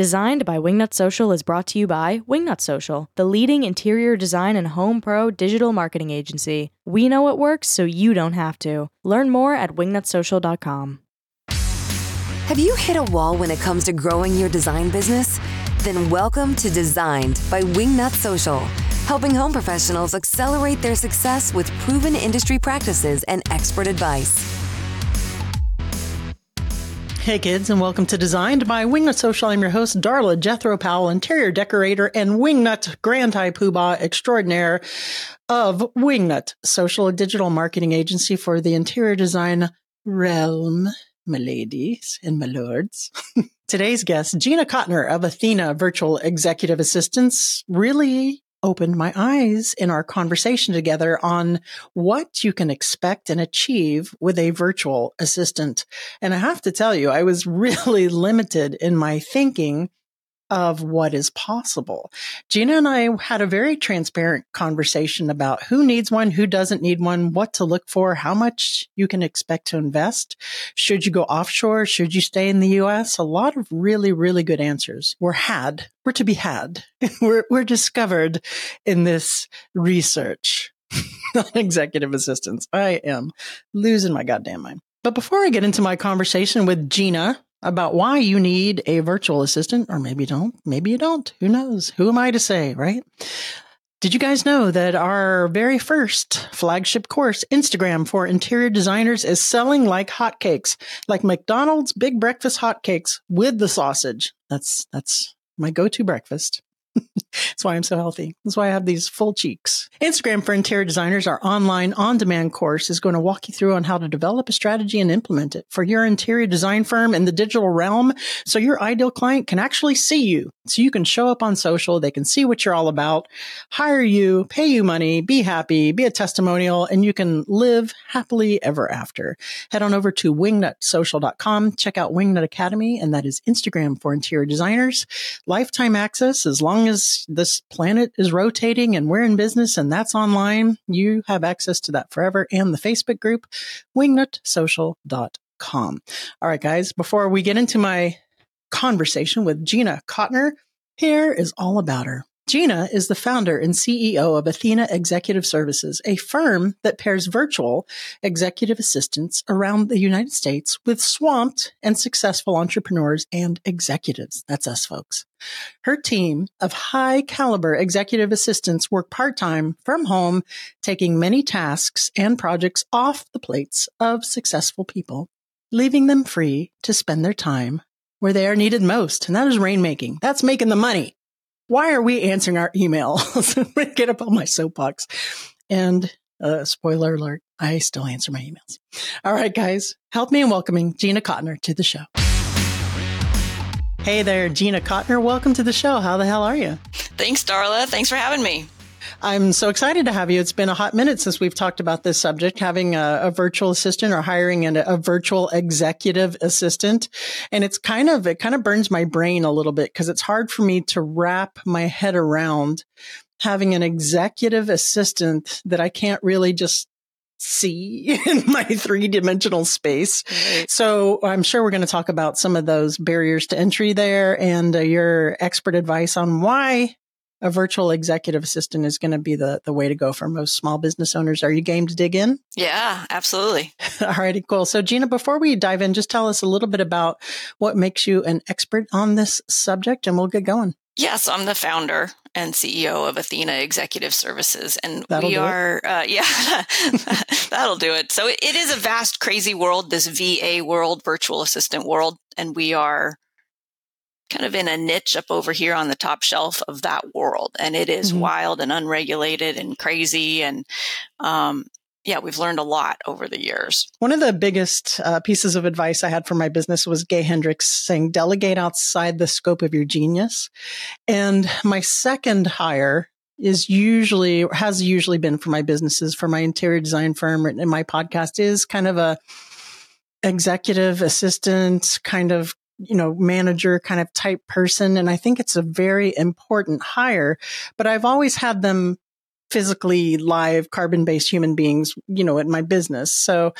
Designed by Wingnut Social is brought to you by Wingnut Social, the leading interior design and home pro digital marketing agency. We know it works so you don't have to. Learn more at wingnutsocial.com. Have you hit a wall when it comes to growing your design business? Then welcome to Designed by Wingnut Social, helping home professionals accelerate their success with proven industry practices and expert advice. Hey kids, and welcome to Designed by Wingnut Social. I'm your host, Darla Jethro Powell, interior decorator and Wingnut Grand High Poobah extraordinaire of Wingnut Social, a digital marketing agency for the interior design realm, my ladies and my lords. Today's guest, Gina Cotner of Athena Virtual Executive Assistants, really opened my eyes in our conversation together on what you can expect and achieve with a virtual assistant. And I have to tell you, I was really limited in my thinking of what is possible. Gina and I had a very transparent conversation about who needs one, who doesn't need one, what to look for, how much you can expect to invest. Should you go offshore? Should you stay in the US? A lot of really, really good answers were had, were to be had, were, were discovered in this research on executive assistants. I am losing my goddamn mind. But before I get into my conversation with Gina, about why you need a virtual assistant, or maybe you don't, maybe you don't. Who knows? Who am I to say, right? Did you guys know that our very first flagship course, Instagram for interior designers, is selling like hotcakes, like McDonald's big breakfast hotcakes with the sausage? That's, that's my go-to breakfast. That's why I'm so healthy. That's why I have these full cheeks. Instagram for Interior Designers, our online on demand course, is going to walk you through on how to develop a strategy and implement it for your interior design firm in the digital realm so your ideal client can actually see you. So you can show up on social, they can see what you're all about, hire you, pay you money, be happy, be a testimonial, and you can live happily ever after. Head on over to wingnutsocial.com, check out Wingnut Academy, and that is Instagram for interior designers. Lifetime access as long as this planet is rotating and we're in business and that's online, you have access to that forever and the Facebook group, wingnutsocial.com. All right, guys, before we get into my conversation with Gina Cotner, here is all about her. Gina is the founder and CEO of Athena Executive Services, a firm that pairs virtual executive assistants around the United States with swamped and successful entrepreneurs and executives. That's us folks. Her team of high caliber executive assistants work part time from home, taking many tasks and projects off the plates of successful people, leaving them free to spend their time where they are needed most. And that is rainmaking. That's making the money why are we answering our emails? Get up on my soapbox. And uh, spoiler alert, I still answer my emails. All right, guys, help me in welcoming Gina Cotner to the show. Hey there, Gina Cotner. Welcome to the show. How the hell are you? Thanks, Darla. Thanks for having me. I'm so excited to have you. It's been a hot minute since we've talked about this subject, having a, a virtual assistant or hiring an, a virtual executive assistant. And it's kind of, it kind of burns my brain a little bit because it's hard for me to wrap my head around having an executive assistant that I can't really just see in my three dimensional space. Right. So I'm sure we're going to talk about some of those barriers to entry there and uh, your expert advice on why a virtual executive assistant is going to be the, the way to go for most small business owners. Are you game to dig in? Yeah, absolutely. All righty, cool. So Gina, before we dive in, just tell us a little bit about what makes you an expert on this subject and we'll get going. Yes, I'm the founder and CEO of Athena Executive Services, and that'll we are, uh, yeah, that'll do it. So it is a vast, crazy world, this VA world, virtual assistant world, and we are kind of in a niche up over here on the top shelf of that world. And it is mm-hmm. wild and unregulated and crazy. And, um, yeah, we've learned a lot over the years. One of the biggest uh, pieces of advice I had for my business was Gay Hendricks saying, delegate outside the scope of your genius. And my second hire is usually, has usually been for my businesses, for my interior design firm and my podcast is kind of a executive assistant kind of you know, manager kind of type person. And I think it's a very important hire, but I've always had them physically live carbon based human beings, you know, in my business. So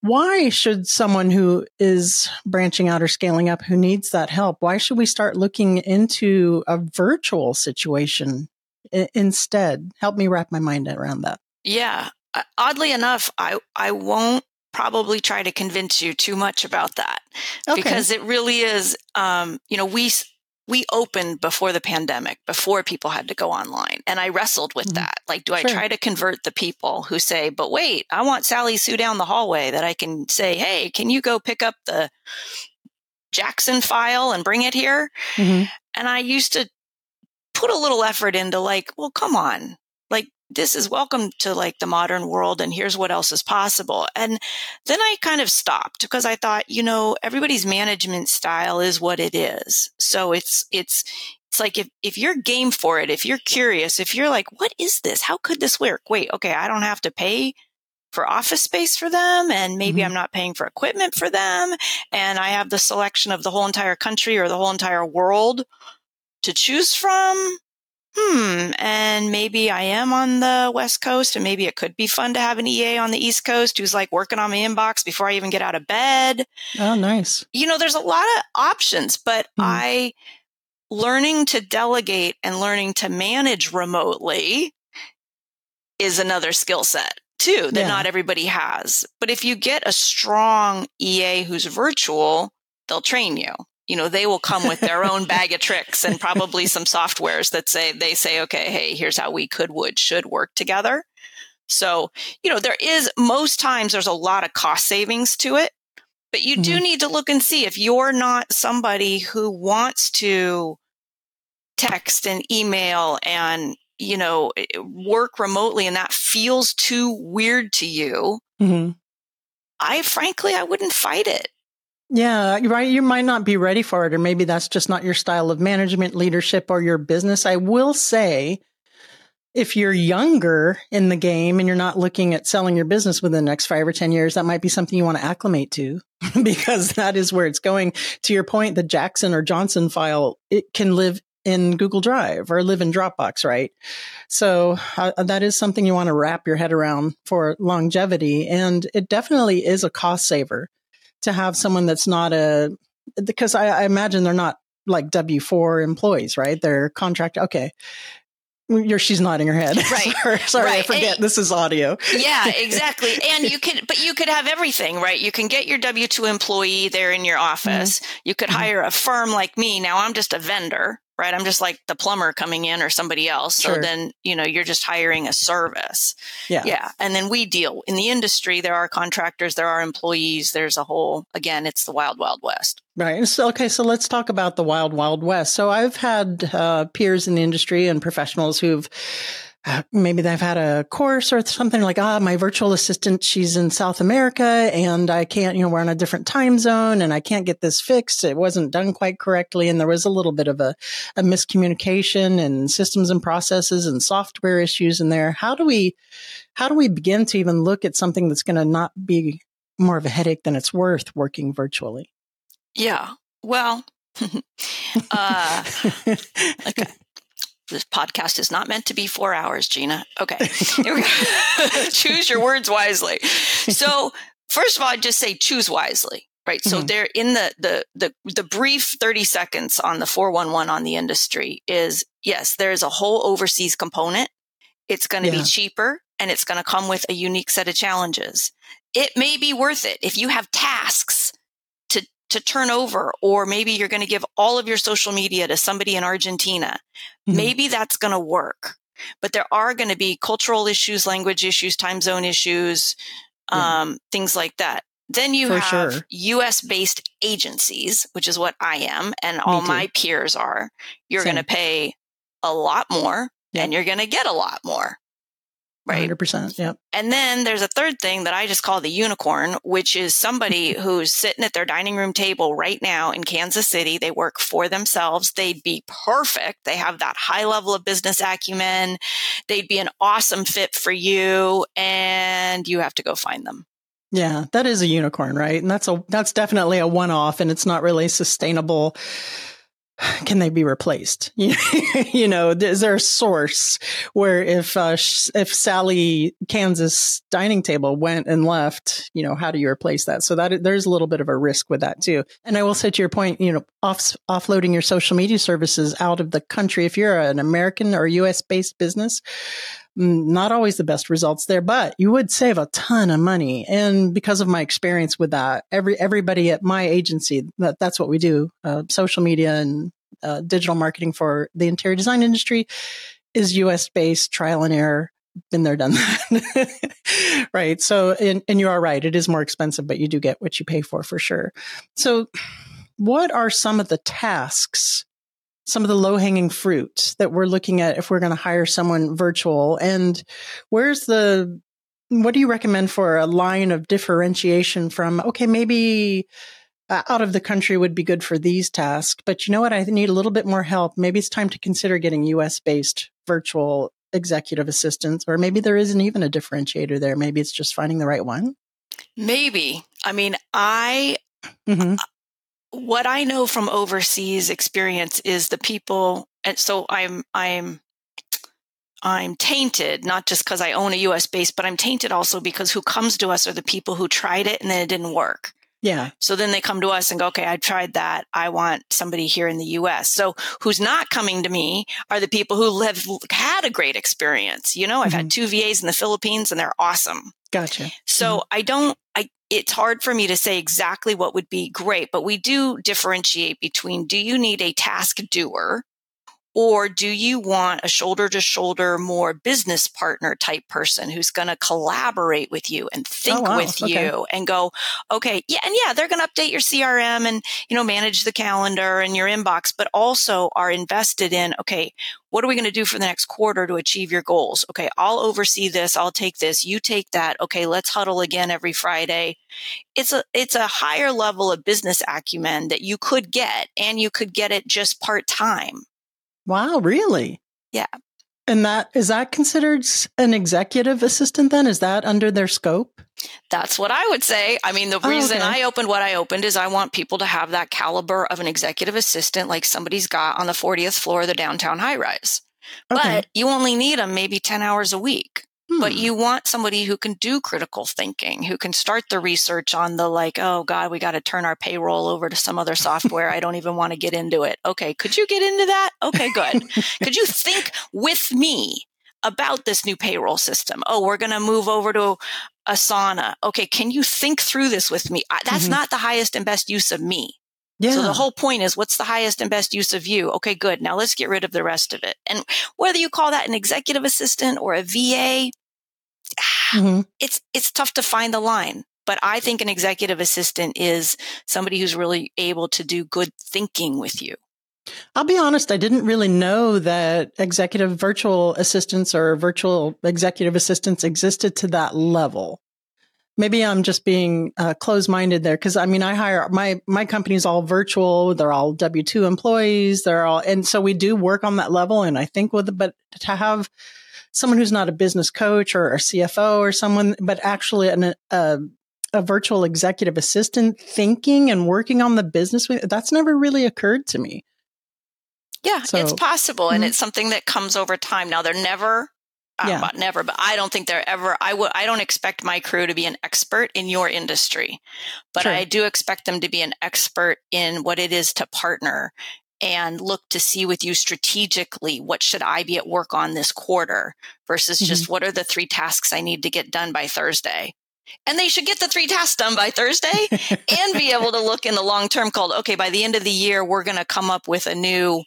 why should someone who is branching out or scaling up who needs that help, why should we start looking into a virtual situation I- instead? Help me wrap my mind around that. Yeah. Oddly enough, I, I won't probably try to convince you too much about that okay. because it really is, um, you know, we, we opened before the pandemic, before people had to go online. And I wrestled with mm-hmm. that. Like, do I try to convert the people who say, but wait, I want Sally Sue down the hallway that I can say, hey, can you go pick up the Jackson file and bring it here? Mm-hmm. And I used to put a little effort into like, well, come on. Like, this is welcome to like the modern world and here's what else is possible. And then I kind of stopped because I thought, you know, everybody's management style is what it is. So it's, it's, it's like if, if you're game for it, if you're curious, if you're like, what is this? How could this work? Wait, okay, I don't have to pay for office space for them and maybe mm-hmm. I'm not paying for equipment for them and I have the selection of the whole entire country or the whole entire world to choose from hmm, and maybe I am on the West Coast and maybe it could be fun to have an EA on the East Coast who's like working on my inbox before I even get out of bed. Oh, nice. You know, there's a lot of options, but hmm. I learning to delegate and learning to manage remotely is another skill set too that yeah. not everybody has. But if you get a strong EA who's virtual, they'll train you you know, they will come with their own bag of tricks and probably some softwares that say, they say, okay, hey, here's how we could, would, should work together. So, you know, there is most times there's a lot of cost savings to it, but you mm-hmm. do need to look and see if you're not somebody who wants to text and email and, you know, work remotely and that feels too weird to you. Mm-hmm. I frankly, I wouldn't fight it. Yeah, right. You might not be ready for it, or maybe that's just not your style of management, leadership, or your business. I will say, if you're younger in the game and you're not looking at selling your business within the next five or 10 years, that might be something you want to acclimate to because that is where it's going. To your point, the Jackson or Johnson file, it can live in Google Drive or live in Dropbox, right? So uh, that is something you want to wrap your head around for longevity. And it definitely is a cost saver to have someone that's not a because I, I imagine they're not like W four employees, right? They're contract. Okay, you're she's nodding her head. Right. sorry, sorry right. I forget and, this is audio. yeah, exactly. And you could but you could have everything, right? You can get your W2 employee there in your office. Mm-hmm. You could mm-hmm. hire a firm like me. Now I'm just a vendor, right? I'm just like the plumber coming in or somebody else. So sure. then, you know, you're just hiring a service. Yeah. Yeah. And then we deal in the industry. There are contractors, there are employees. There's a whole, again, it's the wild, wild west. Right. So, okay. So let's talk about the wild, wild west. So I've had uh, peers in the industry and professionals who've uh, maybe they've had a course or something like, ah, my virtual assistant, she's in South America and I can't, you know, we're on a different time zone and I can't get this fixed. It wasn't done quite correctly. And there was a little bit of a, a miscommunication and systems and processes and software issues in there. How do we, how do we begin to even look at something that's going to not be more of a headache than it's worth working virtually? Yeah. Well, uh, okay this podcast is not meant to be four hours, Gina. Okay. choose your words wisely. So first of all, I'd just say choose wisely. Right. Mm-hmm. So they're in the, the, the, the brief 30 seconds on the 411 on the industry is yes, there's a whole overseas component. It's going to yeah. be cheaper and it's going to come with a unique set of challenges. It may be worth it if you have tasks to turn over, or maybe you're going to give all of your social media to somebody in Argentina. Mm-hmm. Maybe that's going to work. But there are going to be cultural issues, language issues, time zone issues, um, things like that. Then you For have sure. US based agencies, which is what I am and all my peers are. You're going to pay a lot more and you're going to get a lot more right? 100%. Yep. And then there's a third thing that I just call the unicorn, which is somebody who's sitting at their dining room table right now in Kansas City. They work for themselves. They'd be perfect. They have that high level of business acumen. They'd be an awesome fit for you and you have to go find them. Yeah, that is a unicorn, right? And that's a that's definitely a one-off and it's not really sustainable can they be replaced? you know, is there a source where if uh, if Sally Kansas dining table went and left, you know, how do you replace that? So that there's a little bit of a risk with that too. And I will say to your point, you know, off, offloading your social media services out of the country if you're an American or U.S. based business. Mm, not always the best results there, but you would save a ton of money. And because of my experience with that, every everybody at my agency, that, that's what we do, uh, social media and uh, digital marketing for the interior design industry is US based trial and error. Been there, done that. right. So, and, and you are right. It is more expensive, but you do get what you pay for for sure. So, what are some of the tasks, some of the low hanging fruit that we're looking at if we're going to hire someone virtual? And where's the, what do you recommend for a line of differentiation from, okay, maybe uh, out of the country would be good for these tasks. But you know what? I need a little bit more help. Maybe it's time to consider getting US based virtual executive assistants, or maybe there isn't even a differentiator there. Maybe it's just finding the right one. Maybe. I mean, I, mm-hmm. What I know from overseas experience is the people, and so I'm, I'm, I'm tainted, not just because I own a US base, but I'm tainted also because who comes to us are the people who tried it and then it didn't work. Yeah. So then they come to us and go, okay, I tried that. I want somebody here in the US. So who's not coming to me are the people who have had a great experience. You know, I've mm-hmm. had two VAs in the Philippines and they're awesome. Gotcha. So mm-hmm. I don't, I, it's hard for me to say exactly what would be great, but we do differentiate between do you need a task doer or do you want a shoulder to shoulder, more business partner type person who's going to collaborate with you and oh, think oh, wow. with okay. you and go, okay, yeah, and yeah, they're going to update your CRM and, you know, manage the calendar and your inbox, but also are invested in, okay, what are we going to do for the next quarter to achieve your goals? Okay, I'll oversee this. I'll take this. You take that. Okay, let's huddle again every Friday. It's a it's a higher level of business acumen that you could get and you could get it just part-time. Wow, really? Yeah. And that is that considered an executive assistant then? Is that under their scope? That's what I would say. I mean, the oh, reason okay. I opened what I opened is I want people to have that caliber of an executive assistant like somebody's got on the 40th floor of the downtown high rise. Okay. But you only need them maybe 10 hours a week. Hmm. But you want somebody who can do critical thinking, who can start the research on the like, oh God, we got to turn our payroll over to some other software. I don't even want to get into it. Okay. Could you get into that? Okay, good. could you think with me about this new payroll system? Oh, we're going to move over to Asana. Okay. Can you think through this with me? That's mm-hmm. not the highest and best use of me. Yeah. So the whole point is what's the highest and best use of you? Okay, good. Now let's get rid of the rest of it. And whether you call that an executive assistant or a VA, mm-hmm. it's, it's tough to find the line. But I think an executive assistant is somebody who's really able to do good thinking with you. I'll be honest, I didn't really know that executive virtual assistants or virtual executive assistants existed to that level maybe I'm just being uh, closed minded there because I mean I hire my my company's all virtual. They're all W two employees. They're all and so we do work on that level. And I think with but to have someone who's not a business coach or a CFO or someone, but actually an, a a virtual executive assistant thinking and working on the business that's never really occurred to me. Yeah, so, it's possible, mm-hmm. and it's something that comes over time. Now they're never yeah. about never, but I don't think they're ever, I would, I don't expect my crew to be an expert in your industry, but sure. I do expect them to be an expert in what it is to partner and look to see with you strategically what should I be at work on this quarter versus mm-hmm. just what are the three tasks I need to get done by Thursday. And they should get the three tasks done by Thursday and be able to look in the long term called, okay, by the end of the year, we're going to come up with a new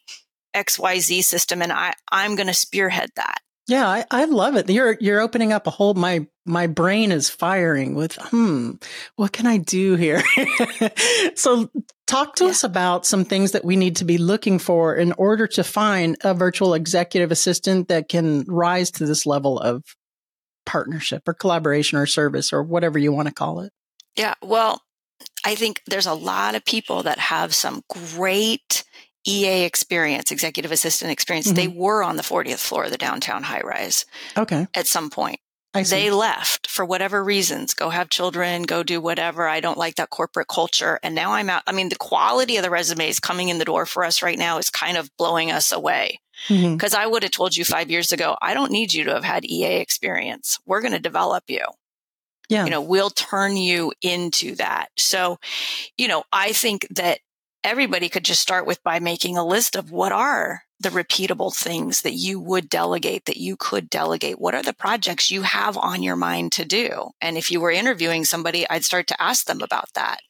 XYZ system and I, I'm going to spearhead that. Yeah, I, I love it. You're you're opening up a whole my my brain is firing with hmm, what can I do here? so talk to yeah. us about some things that we need to be looking for in order to find a virtual executive assistant that can rise to this level of partnership or collaboration or service or whatever you want to call it. Yeah, well, I think there's a lot of people that have some great EA experience, executive assistant experience, mm-hmm. they were on the 40th floor of the downtown high rise. Okay. At some point. they left for whatever reasons, go have children, go do whatever. I don't like that corporate culture. And now I'm out. I mean, the quality of the resumes coming in the door for us right now is kind of blowing us away. Because mm-hmm. I would have told you five years ago, I don't need you to have had EA experience. We're going to develop you. Yeah. You know, we'll turn you into that. So, you know, I think that everybody could just start with by making a list of what are the repeatable things that you would delegate, that you could delegate? What are the projects you have on your mind to do? And if you were interviewing somebody, I'd start to ask them about that.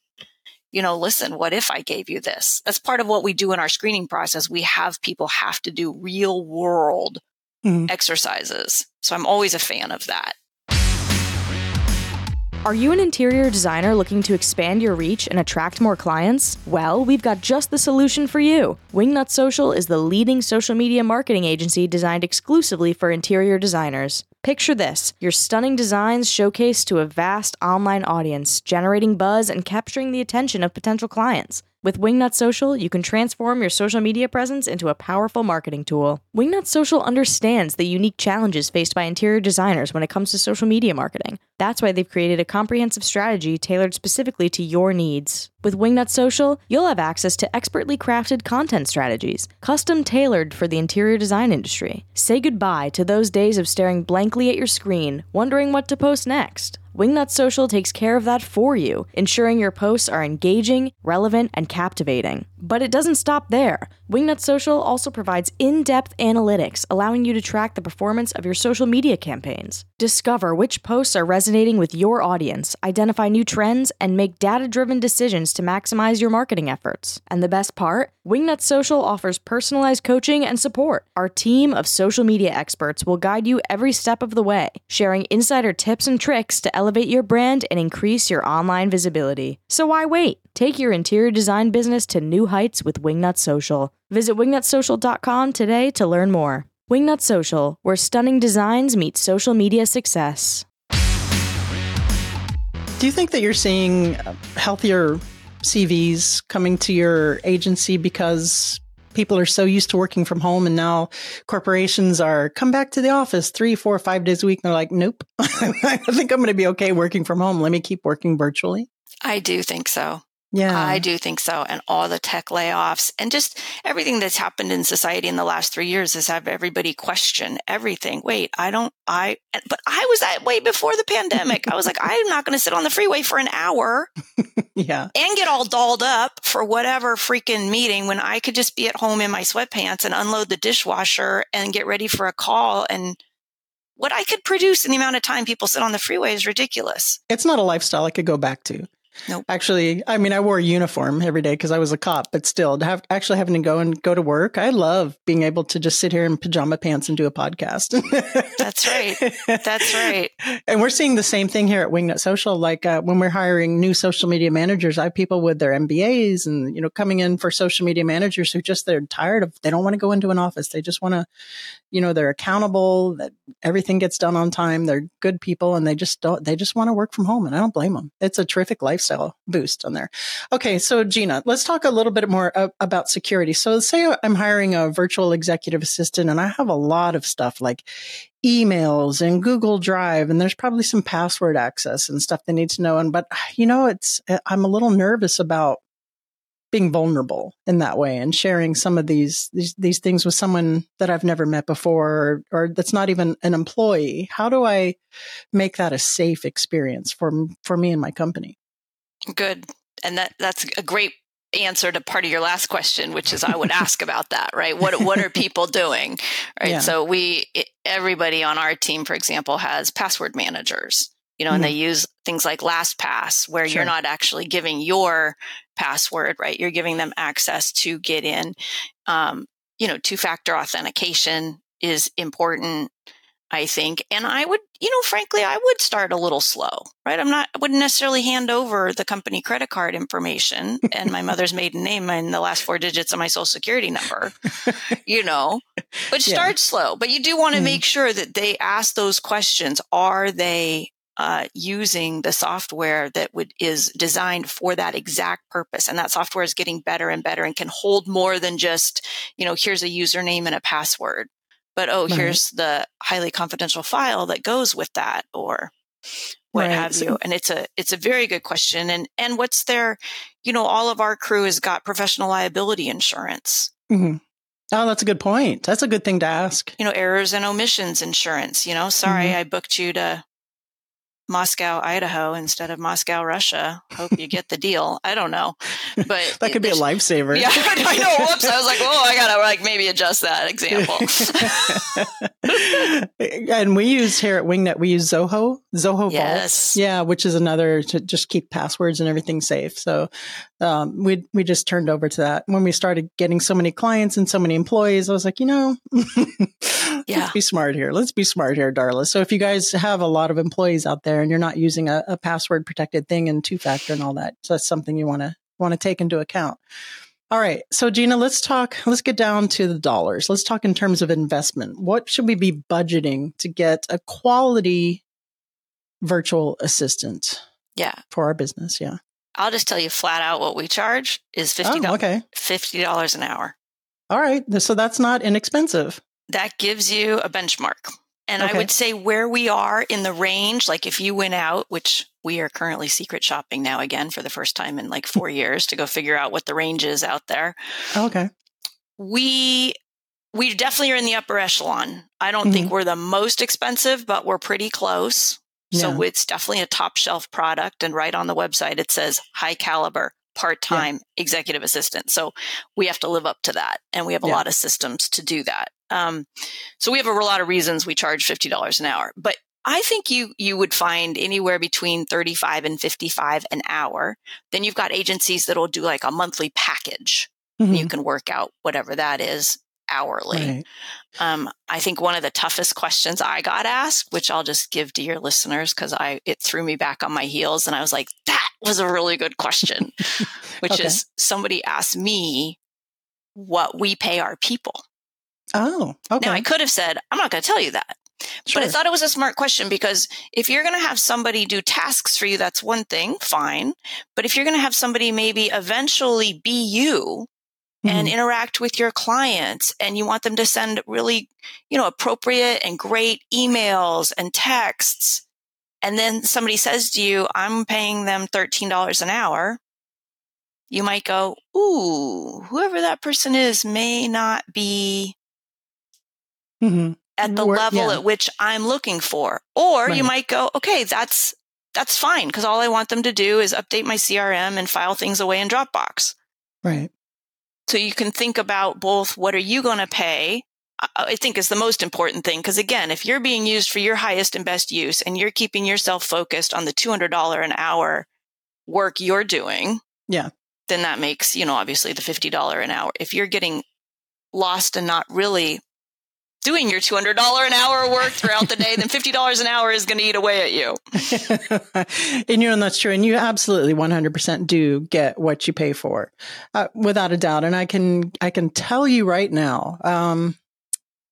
You know, listen, what if I gave you this? That's part of what we do in our screening process. We have people have to do real world mm-hmm. exercises. So I'm always a fan of that. Are you an interior designer looking to expand your reach and attract more clients? Well, we've got just the solution for you. Wingnut Social is the leading social media marketing agency designed exclusively for interior designers. Picture this your stunning designs showcased to a vast online audience, generating buzz and capturing the attention of potential clients. With Wingnut Social, you can transform your social media presence into a powerful marketing tool. Wingnut Social understands the unique challenges faced by interior designers when it comes to social media marketing. That's why they've created a comprehensive strategy tailored specifically to your needs. With Wingnut Social, you'll have access to expertly crafted content strategies, custom tailored for the interior design industry. Say goodbye to those days of staring blankly at your screen, wondering what to post next. Wingnut Social takes care of that for you, ensuring your posts are engaging, relevant, and captivating. But it doesn't stop there. Wingnut Social also provides in depth analytics, allowing you to track the performance of your social media campaigns. Discover which posts are resonating with your audience, identify new trends, and make data driven decisions to maximize your marketing efforts. And the best part? Wingnut Social offers personalized coaching and support. Our team of social media experts will guide you every step of the way, sharing insider tips and tricks to elevate your brand and increase your online visibility. So why wait? Take your interior design business to new heights with Wingnut Social. Visit wingnutsocial.com today to learn more. Wingnut Social, where stunning designs meet social media success. Do you think that you're seeing healthier CVs coming to your agency because people are so used to working from home and now corporations are come back to the office three, four, five days a week. And they're like, nope, I think I'm going to be okay working from home. Let me keep working virtually. I do think so. Yeah. I do think so. And all the tech layoffs and just everything that's happened in society in the last three years has had everybody question everything. Wait, I don't, I, but I was that way before the pandemic. I was like, I'm not going to sit on the freeway for an hour. yeah. And get all dolled up for whatever freaking meeting when I could just be at home in my sweatpants and unload the dishwasher and get ready for a call. And what I could produce in the amount of time people sit on the freeway is ridiculous. It's not a lifestyle I could go back to. Nope. Actually, I mean, I wore a uniform every day because I was a cop, but still, to have actually having to go and go to work, I love being able to just sit here in pajama pants and do a podcast. That's right. That's right. and we're seeing the same thing here at Wingnut Social. Like uh, when we're hiring new social media managers, I have people with their MBAs and you know coming in for social media managers who just they're tired of they don't want to go into an office. They just want to you know, they're accountable, that everything gets done on time. They're good people and they just don't, they just want to work from home and I don't blame them. It's a terrific lifestyle boost on there. Okay. So Gina, let's talk a little bit more about security. So say I'm hiring a virtual executive assistant and I have a lot of stuff like emails and Google Drive, and there's probably some password access and stuff they need to know. And, but you know, it's, eh, I'm a little nervous about being vulnerable in that way and sharing some of these, these these things with someone that I've never met before or, or that's not even an employee. How do I make that a safe experience for for me and my company? Good. And that that's a great answer to part of your last question, which is I would ask about that, right? What what are people doing? Right. Yeah. So we everybody on our team, for example, has password managers you know, mm-hmm. and they use things like LastPass where sure. you're not actually giving your password, right? You're giving them access to get in. Um, you know, two factor authentication is important, I think. And I would, you know, frankly, I would start a little slow, right? I'm not, I wouldn't necessarily hand over the company credit card information and my mother's maiden name and the last four digits of my social security number, you know, but start yeah. slow. But you do want to mm make sure that they ask those questions. Are they uh, using the software that would is designed for that exact purpose and that software is getting better and better and can hold more than just you know here's a username and a password but oh, Right. here's the highly confidential file that goes with that or what Right. have you. And it's a it's a very good question. And and what's their, you know, all of our crew has got professional liability insurance. hmm Oh, that's a good point. That's a good thing to ask. You know, errors and omissions insurance. You know, sorry, Mhm. I booked you to Moscow, Idaho instead of Moscow, Russia. Hope you get the deal. I don't know, but That could be a lifesaver. Yeah, I know. Whoops. I was like, oh, I gotta like maybe adjust that example. and we use here at Wingnut, we use Zoho, Zoho Yes. Vault. Yeah, which is another to just keep passwords and everything safe. So um, we we just turned over to that. When we started getting so many clients and so many employees, I was like, you know, Yeah. let's be smart here. Let's be smart here, Darla. So if you guys have a lot of employees out there and you're not using a, a password protected thing and two factor and all that, so that's something you want to want to take into account. All right. So Gina, let's talk, let's get down to the dollars. Let's talk in terms of investment. What should we be budgeting to get a quality virtual assistant yeah. for our business? Yeah. I'll just tell you flat out what we charge is $50, okay. fifty dollars an hour. All right. So that's not inexpensive. That gives you a benchmark. And I would say where we are in the range, like if you went out, which we are currently secret shopping now again for the first time in like four years to go figure out what the range is out there. Okay. we we definitely are in the upper echelon. I don't think mm-hmm. we're the most expensive, but we're pretty close. So Yeah. it's definitely a top shelf product. And right on the website, it says high caliber, part time executive assistant. So we have to live up to that. And we have a Yeah. lot of systems to do that. Um, so we have a lot of reasons we charge $50 an hour. But I think you you would find anywhere between 35 and 55 an hour. Then you've got agencies that'll do like a monthly package Mhm. you can work out whatever that is hourly. Right. Um, I think one of the toughest questions I got asked, which I'll just give to your listeners because I it threw me back on my heels, and I was like, "That was a really good question," which Okay. is somebody asked me what we pay our people. Oh, okay. Now I could have said, "I'm not going to tell you that," sure. but I thought it was a smart question because if you're going to have somebody do tasks for you, that's one thing, fine. But if you're going to have somebody maybe eventually be you, and Mhm. interact with your clients and you want them to send really you know appropriate and great emails and texts and then somebody says to you i'm paying them $13 an hour you might go ooh whoever that person is may not be Mhm. at the level yeah. at which i'm looking for or you might go okay that's that's fine because all i want them to do is update my crm and file things away in dropbox Right. So you can think about both what are you going to pay? I- I think is the most important thing. Because again, if you're being used for your highest and best use and you're keeping yourself focused on the $200 an hour work you're doing. Yeah. Then that makes, you know, obviously the $50 an hour. If you're getting lost and not really doing your $200 an hour work throughout the day, then $50 an hour is going to eat away at you. and you know, and that's true. And you absolutely 100% do get what you pay for, uh, without a doubt. And I can, I can tell you right now, um,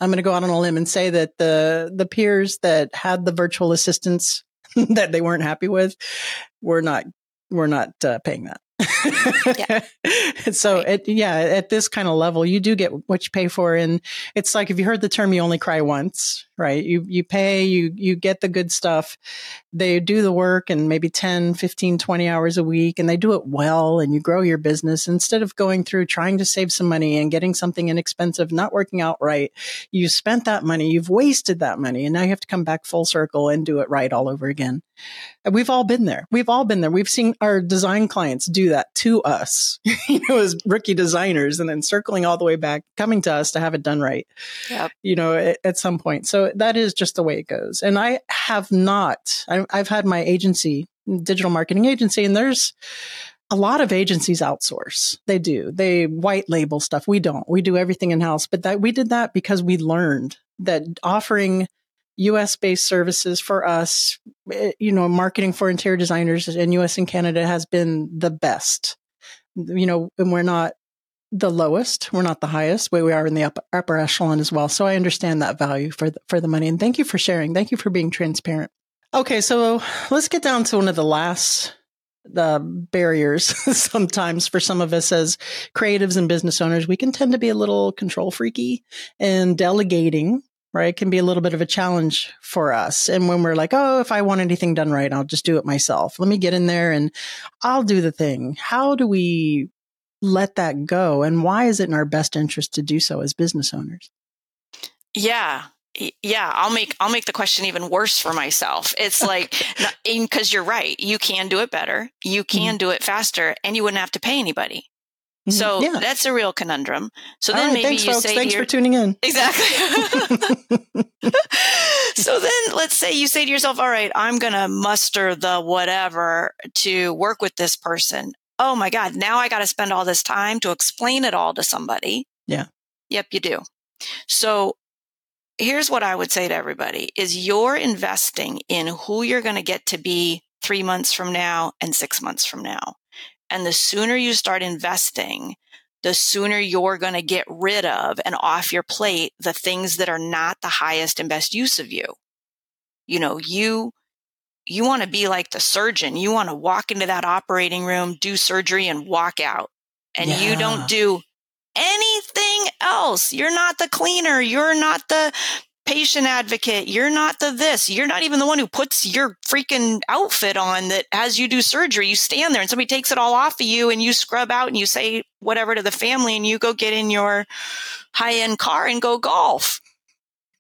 I'm going to go out on a limb and say that the, the peers that had the virtual assistants that they weren't happy with were not, were not uh, paying that. so Right. it, yeah, at this kind of level, you do get what you pay for. And it's like, if you heard the term, you only cry once, right? You, you pay, you, you get the good stuff. They do the work and maybe 10, 15, 20 hours a week and they do it well and you grow your business instead of going through trying to save some money and getting something inexpensive, not working out right. You spent that money, you've wasted that money and now you have to come back full circle and do it right all over again. We've all been there. We've all been there. We've seen our design clients do that to us, you know, as rookie designers and then circling all the way back, coming to us to have it done right, Yep. you know, at, at some point. So that is just the way it goes. And I have not, I, I've had my agency, digital marketing agency, and there's, a lot of agencies outsource. They do. They white label stuff. We don't. We do everything in house. But that we did that because we learned that offering US based services for us, eh, you know, marketing for interior designers in US and Canada has been the best. You know, and we're not the lowest, we're not the highest, but we are in the upper, upper echelon as well. So I understand that value for the, for the money. And thank you for sharing. Thank you for being transparent. Okay, so let's get down to one of the last the barriers sometimes for some of us as creatives and business owners. We can tend to be a little control freaky and delegating right? Can be a little bit of a challenge for us. And when we're like, oh, if I want anything done right, I'll just do it myself. Let me get in there and I'll do the thing. How do we let that go? And why is it in our best interest to do so as business owners? Yeah. Yeah, I'll make I'll make the question even worse for myself. It's like because you're right, you can do it better, you can mm-hmm. do it faster, and you wouldn't have to pay anybody. Mm-hmm. So yeah. that's a real conundrum. So then right, maybe thanks, you folks. say, "Thanks your, for tuning in." Exactly. so then let's say you say to yourself, "All right, I'm going to muster the whatever to work with this person." Oh my god, now I got to spend all this time to explain it all to somebody. Yeah. Yep, you do. So here's what I would say to everybody is you're investing in who you're going to get to be three months from now and six months from now. And the sooner you start investing, the sooner you're going to get rid of and off your plate the things that are not the highest and best use of you. You know, you, you want to be like the surgeon. You want to walk into that operating room, do surgery and walk out. And yeah. you don't do anything else. You're not the cleaner. You're not the patient advocate. You're not the this. You're not even the one who puts your freaking outfit on that as you do surgery. You stand there and somebody takes it all off of you and you scrub out and you say whatever to the family and you go get in your high end car and go golf.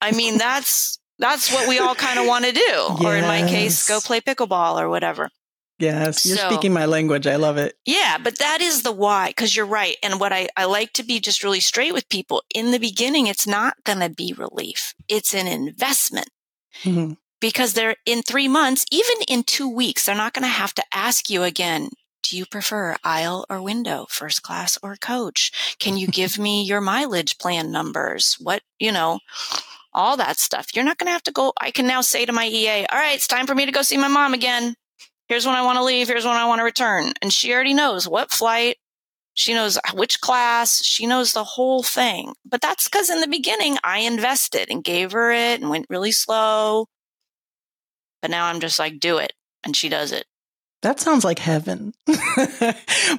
I mean, that's, that's what we all kind of want to do. Yes. Or in my case, go play pickleball or whatever. Yes, you're so, speaking my language. I love it. Yeah, but that is the why, because you're right. And what I, I like to be just really straight with people in the beginning, it's not going to be relief. It's an investment. Mm-hmm. Because they're in three months, even in two weeks, they're not going to have to ask you again, do you prefer aisle or window, first class or coach? Can you give me your mileage plan numbers? What, you know, all that stuff. You're not going to have to go. I can now say to my EA, all right, it's time for me to go see my mom again here's when I want to leave, here's when I want to return. And she already knows what flight, she knows which class, she knows the whole thing. But that's because in the beginning I invested and gave her it and went really slow. But now I'm just like, do it. And she does it. That sounds like heaven.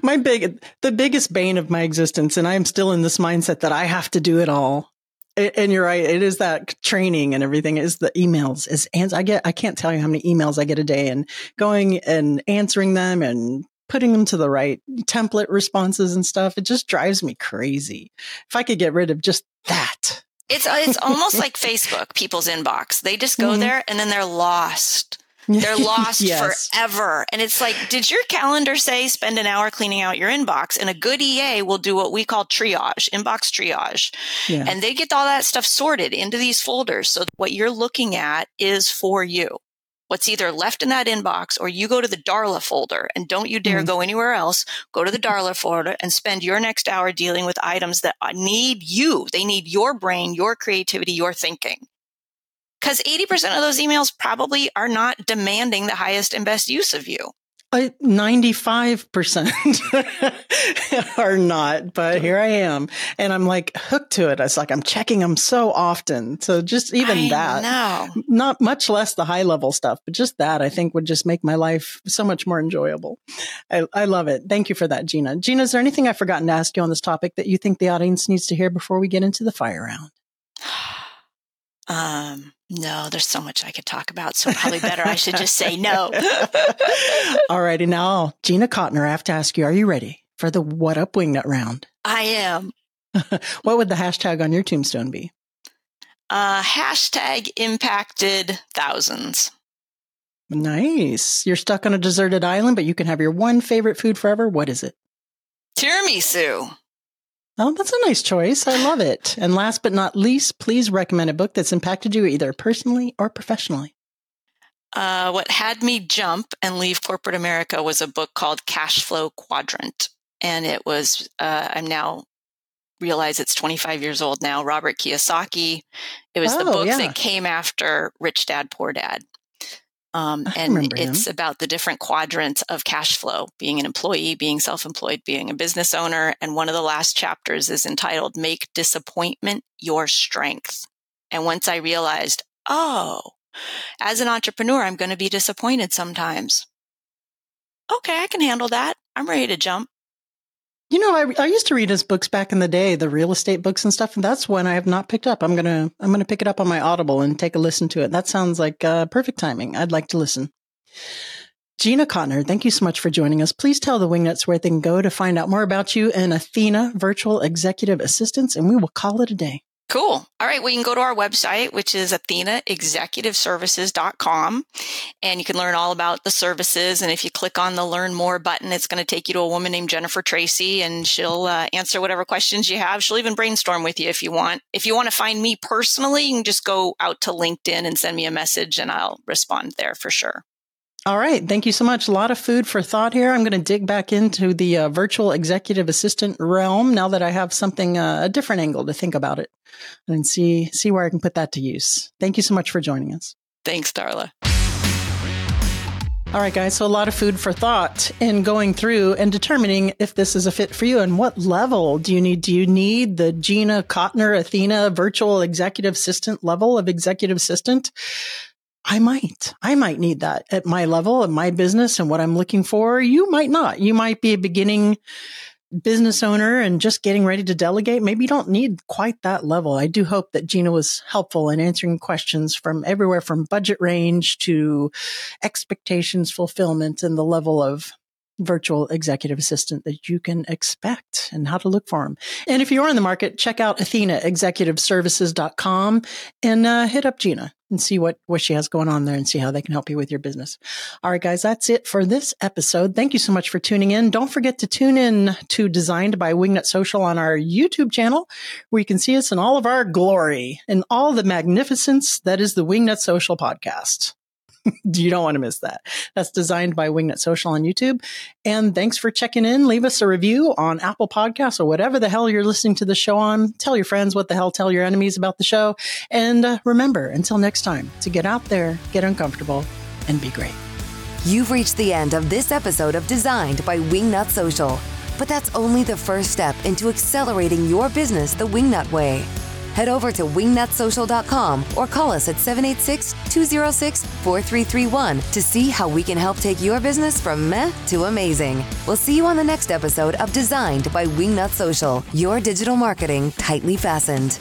my big, the biggest bane of my existence, and I am still in this mindset that I have to do it all and you're right. It is that training and everything is the emails is, and I get, I can't tell you how many emails I get a day and going and answering them and putting them to the right template responses and stuff. It just drives me crazy. If I could get rid of just that. It's, it's almost like Facebook, people's inbox. They just go mm-hmm. there and then they're lost. They're lost yes. forever. And it's like, did your calendar say spend an hour cleaning out your inbox? And a good EA will do what we call triage, inbox triage. Yeah. And they get all that stuff sorted into these folders. So what you're looking at is for you. What's either left in that inbox or you go to the Darla folder and don't you dare mm-hmm. go anywhere else. Go to the Darla folder and spend your next hour dealing with items that need you. They need your brain, your creativity, your thinking. Because 80% of those emails probably are not demanding the highest and best use of you. Uh, 95% are not, but here I am. And I'm like hooked to it. It's like I'm checking them so often. So just even I that, know. not much less the high level stuff, but just that I think would just make my life so much more enjoyable. I, I love it. Thank you for that, Gina. Gina, is there anything I've forgotten to ask you on this topic that you think the audience needs to hear before we get into the fire round? Um, no, there's so much I could talk about. So probably better I should just say no. All righty. Now, Gina Cotner, I have to ask you, are you ready for the What Up Wingnut round? I am. what would the hashtag on your tombstone be? Uh, hashtag impacted thousands. Nice. You're stuck on a deserted island, but you can have your one favorite food forever. What is it? Tiramisu. Oh, that's a nice choice. I love it. And last but not least, please recommend a book that's impacted you either personally or professionally. Uh, what had me jump and leave corporate America was a book called Cash Flow Quadrant. And it was, uh, I'm now realize it's 25 years old now, Robert Kiyosaki. It was oh, the book yeah. that came after Rich Dad, Poor Dad. Um, and it's him. about the different quadrants of cash flow being an employee, being self employed, being a business owner. And one of the last chapters is entitled Make Disappointment Your Strength. And once I realized, oh, as an entrepreneur, I'm going to be disappointed sometimes. Okay, I can handle that. I'm ready to jump. You know, I, I used to read his books back in the day, the real estate books and stuff, and that's one I have not picked up. I'm gonna I'm gonna pick it up on my Audible and take a listen to it. That sounds like uh, perfect timing. I'd like to listen. Gina Cotner, thank you so much for joining us. Please tell the Wingnuts where they can go to find out more about you and Athena Virtual Executive Assistants, and we will call it a day. Cool. All right. Well, you can go to our website, which is athenaexecutiveservices.com, and you can learn all about the services. And if you click on the learn more button, it's going to take you to a woman named Jennifer Tracy, and she'll uh, answer whatever questions you have. She'll even brainstorm with you if you want. If you want to find me personally, you can just go out to LinkedIn and send me a message, and I'll respond there for sure. All right. Thank you so much. A lot of food for thought here. I'm going to dig back into the uh, virtual executive assistant realm now that I have something, uh, a different angle to think about it and see, see where I can put that to use. Thank you so much for joining us. Thanks, Darla. All right, guys. So a lot of food for thought in going through and determining if this is a fit for you and what level do you need? Do you need the Gina Cotner Athena virtual executive assistant level of executive assistant? I might, I might need that at my level, at my business and what I'm looking for. You might not. You might be a beginning business owner and just getting ready to delegate. Maybe you don't need quite that level. I do hope that Gina was helpful in answering questions from everywhere from budget range to expectations fulfillment and the level of virtual executive assistant that you can expect and how to look for them. And if you are in the market, check out athenaexecutiveservices.com and uh, hit up Gina and see what, what she has going on there and see how they can help you with your business. All right, guys, that's it for this episode. Thank you so much for tuning in. Don't forget to tune in to Designed by Wingnut Social on our YouTube channel, where you can see us in all of our glory and all the magnificence that is the Wingnut Social podcast. you don't want to miss that. That's designed by Wingnut Social on YouTube. And thanks for checking in. Leave us a review on Apple Podcasts or whatever the hell you're listening to the show on. Tell your friends what the hell, tell your enemies about the show. And uh, remember, until next time, to get out there, get uncomfortable, and be great. You've reached the end of this episode of Designed by Wingnut Social. But that's only the first step into accelerating your business the Wingnut way head over to wingnutsocial.com or call us at 786 206 4331 to see how we can help take your business from meh to amazing. We'll see you on the next episode of Designed by Wingnut Social, your digital marketing tightly fastened.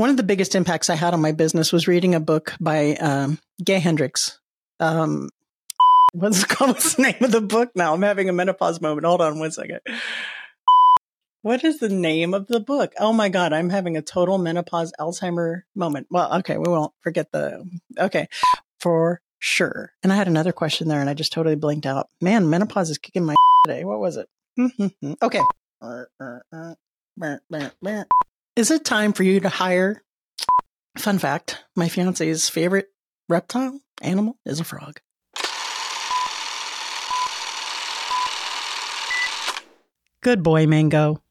One of the biggest impacts I had on my business was reading a book by um, Gay Hendricks. Um, what's, what's the name of the book now? I'm having a menopause moment. Hold on one second. What is the name of the book? Oh my God, I'm having a total menopause Alzheimer moment. Well, okay, we won't forget the. Okay, for sure. And I had another question there and I just totally blinked out. Man, menopause is kicking my today. What was it? okay. Is it time for you to hire? Fun fact my fiance's favorite reptile animal is a frog. Good boy, Mango.